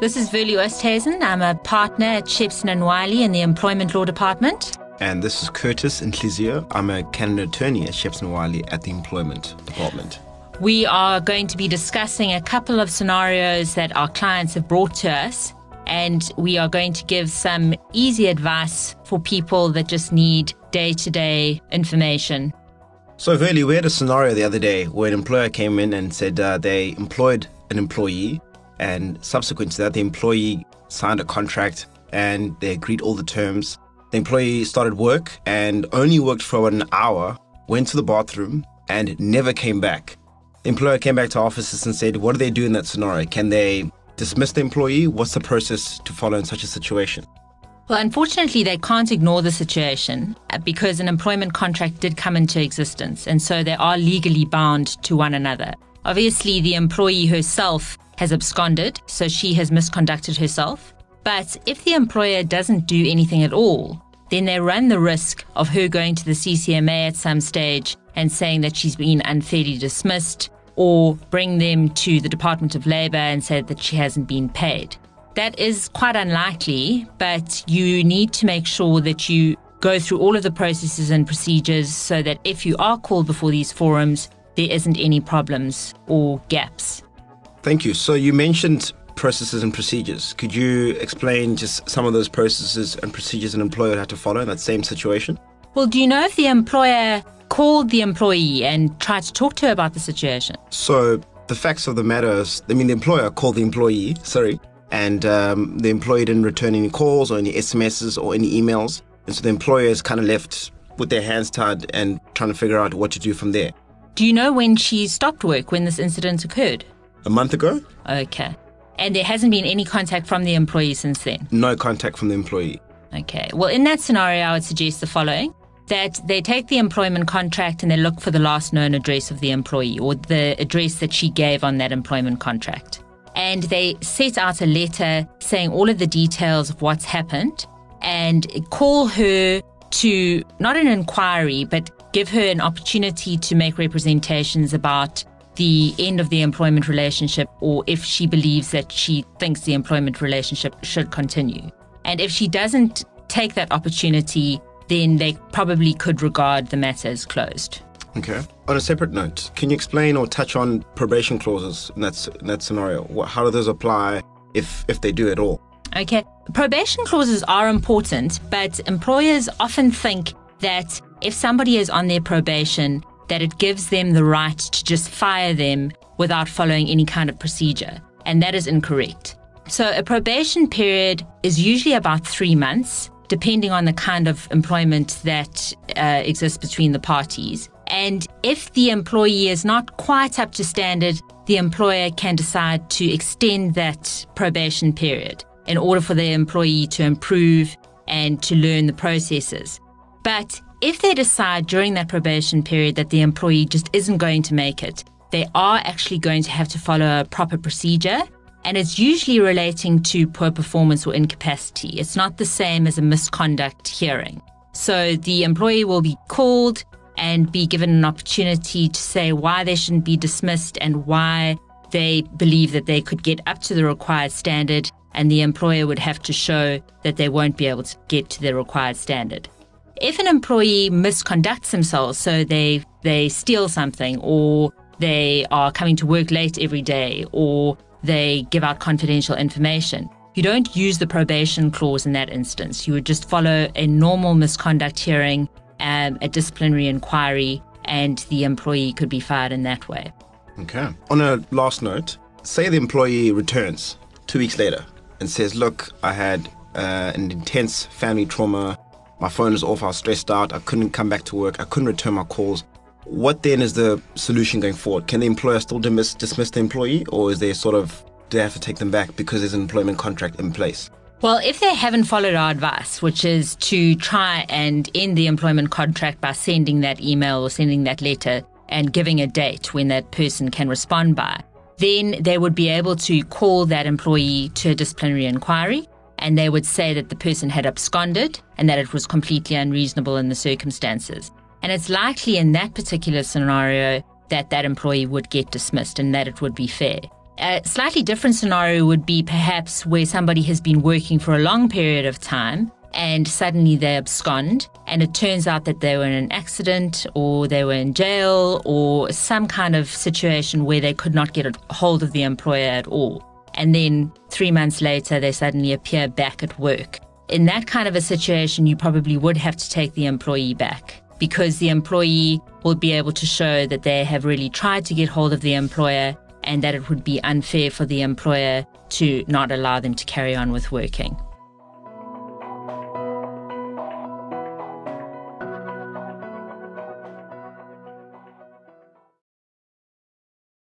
This is Verlie Oosthuizen. I'm a partner at Shepstone and Wylie in the Employment Law Department. And this is Curtis Nhliziyo. I'm a candidate attorney at Shepstone Wylie at the Employment Department. We are going to be discussing a couple of scenarios that our clients have brought to us, and we are going to give some easy advice for people that just need day to day information. So, Verlie, we had a scenario the other day where an employer came in and said uh, they employed an employee, and subsequent to that, the employee signed a contract and they agreed all the terms. The employee started work and only worked for an hour, went to the bathroom, and never came back. The employer came back to offices and said, What do they do in that scenario? Can they dismiss the employee? What's the process to follow in such a situation? Well, unfortunately, they can't ignore the situation uh, because an employment contract did come into existence, and so they are legally bound to one another. Obviously, the employee herself has absconded, so she has misconducted herself. But if the employer doesn't do anything at all, then they run the risk of her going to the CCMA at some stage and saying that she's been unfairly dismissed or bring them to the Department of Labour and say that she hasn't been paid. That is quite unlikely, but you need to make sure that you go through all of the processes and procedures so that if you are called before these forums, there isn't any problems or gaps. Thank you. So you mentioned processes and procedures. Could you explain just some of those processes and procedures an employer have to follow in that same situation? Well, do you know if the employer called the employee and tried to talk to her about the situation? So the facts of the matter is, I mean, the employer called the employee, sorry, and um, the employee didn't return any calls or any SMSs or any emails. And so the employer is kind of left with their hands tied and trying to figure out what to do from there. Do you know when she stopped work when this incident occurred? A month ago? Okay. And there hasn't been any contact from the employee since then? No contact from the employee. Okay. Well, in that scenario, I would suggest the following that they take the employment contract and they look for the last known address of the employee or the address that she gave on that employment contract. And they set out a letter saying all of the details of what's happened and call her to not an inquiry, but give her an opportunity to make representations about the end of the employment relationship or if she believes that she thinks the employment relationship should continue. And if she doesn't take that opportunity, then they probably could regard the matter as closed. Okay. On a separate note, can you explain or touch on probation clauses in that, in that scenario? What, how do those apply if, if they do at all? Okay. Probation clauses are important, but employers often think that if somebody is on their probation, that it gives them the right to just fire them without following any kind of procedure. And that is incorrect. So a probation period is usually about three months, depending on the kind of employment that uh, exists between the parties. And if the employee is not quite up to standard, the employer can decide to extend that probation period in order for the employee to improve and to learn the processes. But if they decide during that probation period that the employee just isn't going to make it, they are actually going to have to follow a proper procedure. And it's usually relating to poor performance or incapacity. It's not the same as a misconduct hearing. So the employee will be called and be given an opportunity to say why they shouldn't be dismissed and why they believe that they could get up to the required standard. And the employer would have to show that they won't be able to get to the required standard. If an employee misconducts themselves, so they they steal something, or they are coming to work late every day, or they give out confidential information, you don't use the probation clause in that instance. You would just follow a normal misconduct hearing, um, a disciplinary inquiry, and the employee could be fired in that way. Okay. On a last note, say the employee returns two weeks later and says, Look, I had uh, an intense family trauma my phone was off. I was stressed out. I couldn't come back to work. I couldn't return my calls. What then is the solution going forward? Can the employer still dismiss, dismiss the employee, or is there sort of do they have to take them back because there's an employment contract in place? Well, if they haven't followed our advice, which is to try and end the employment contract by sending that email or sending that letter and giving a date when that person can respond by, then they would be able to call that employee to a disciplinary inquiry and they would say that the person had absconded and that it was completely unreasonable in the circumstances. And it's likely in that particular scenario that that employee would get dismissed and that it would be fair. A slightly different scenario would be perhaps where somebody has been working for a long period of time and suddenly they abscond and it turns out that they were in an accident or they were in jail or some kind of situation where they could not get a hold of the employer at all. And then three months later, they suddenly appear back at work. In that kind of a situation, you probably would have to take the employee back because the employee will be able to show that they have really tried to get hold of the employer and that it would be unfair for the employer to not allow them to carry on with working.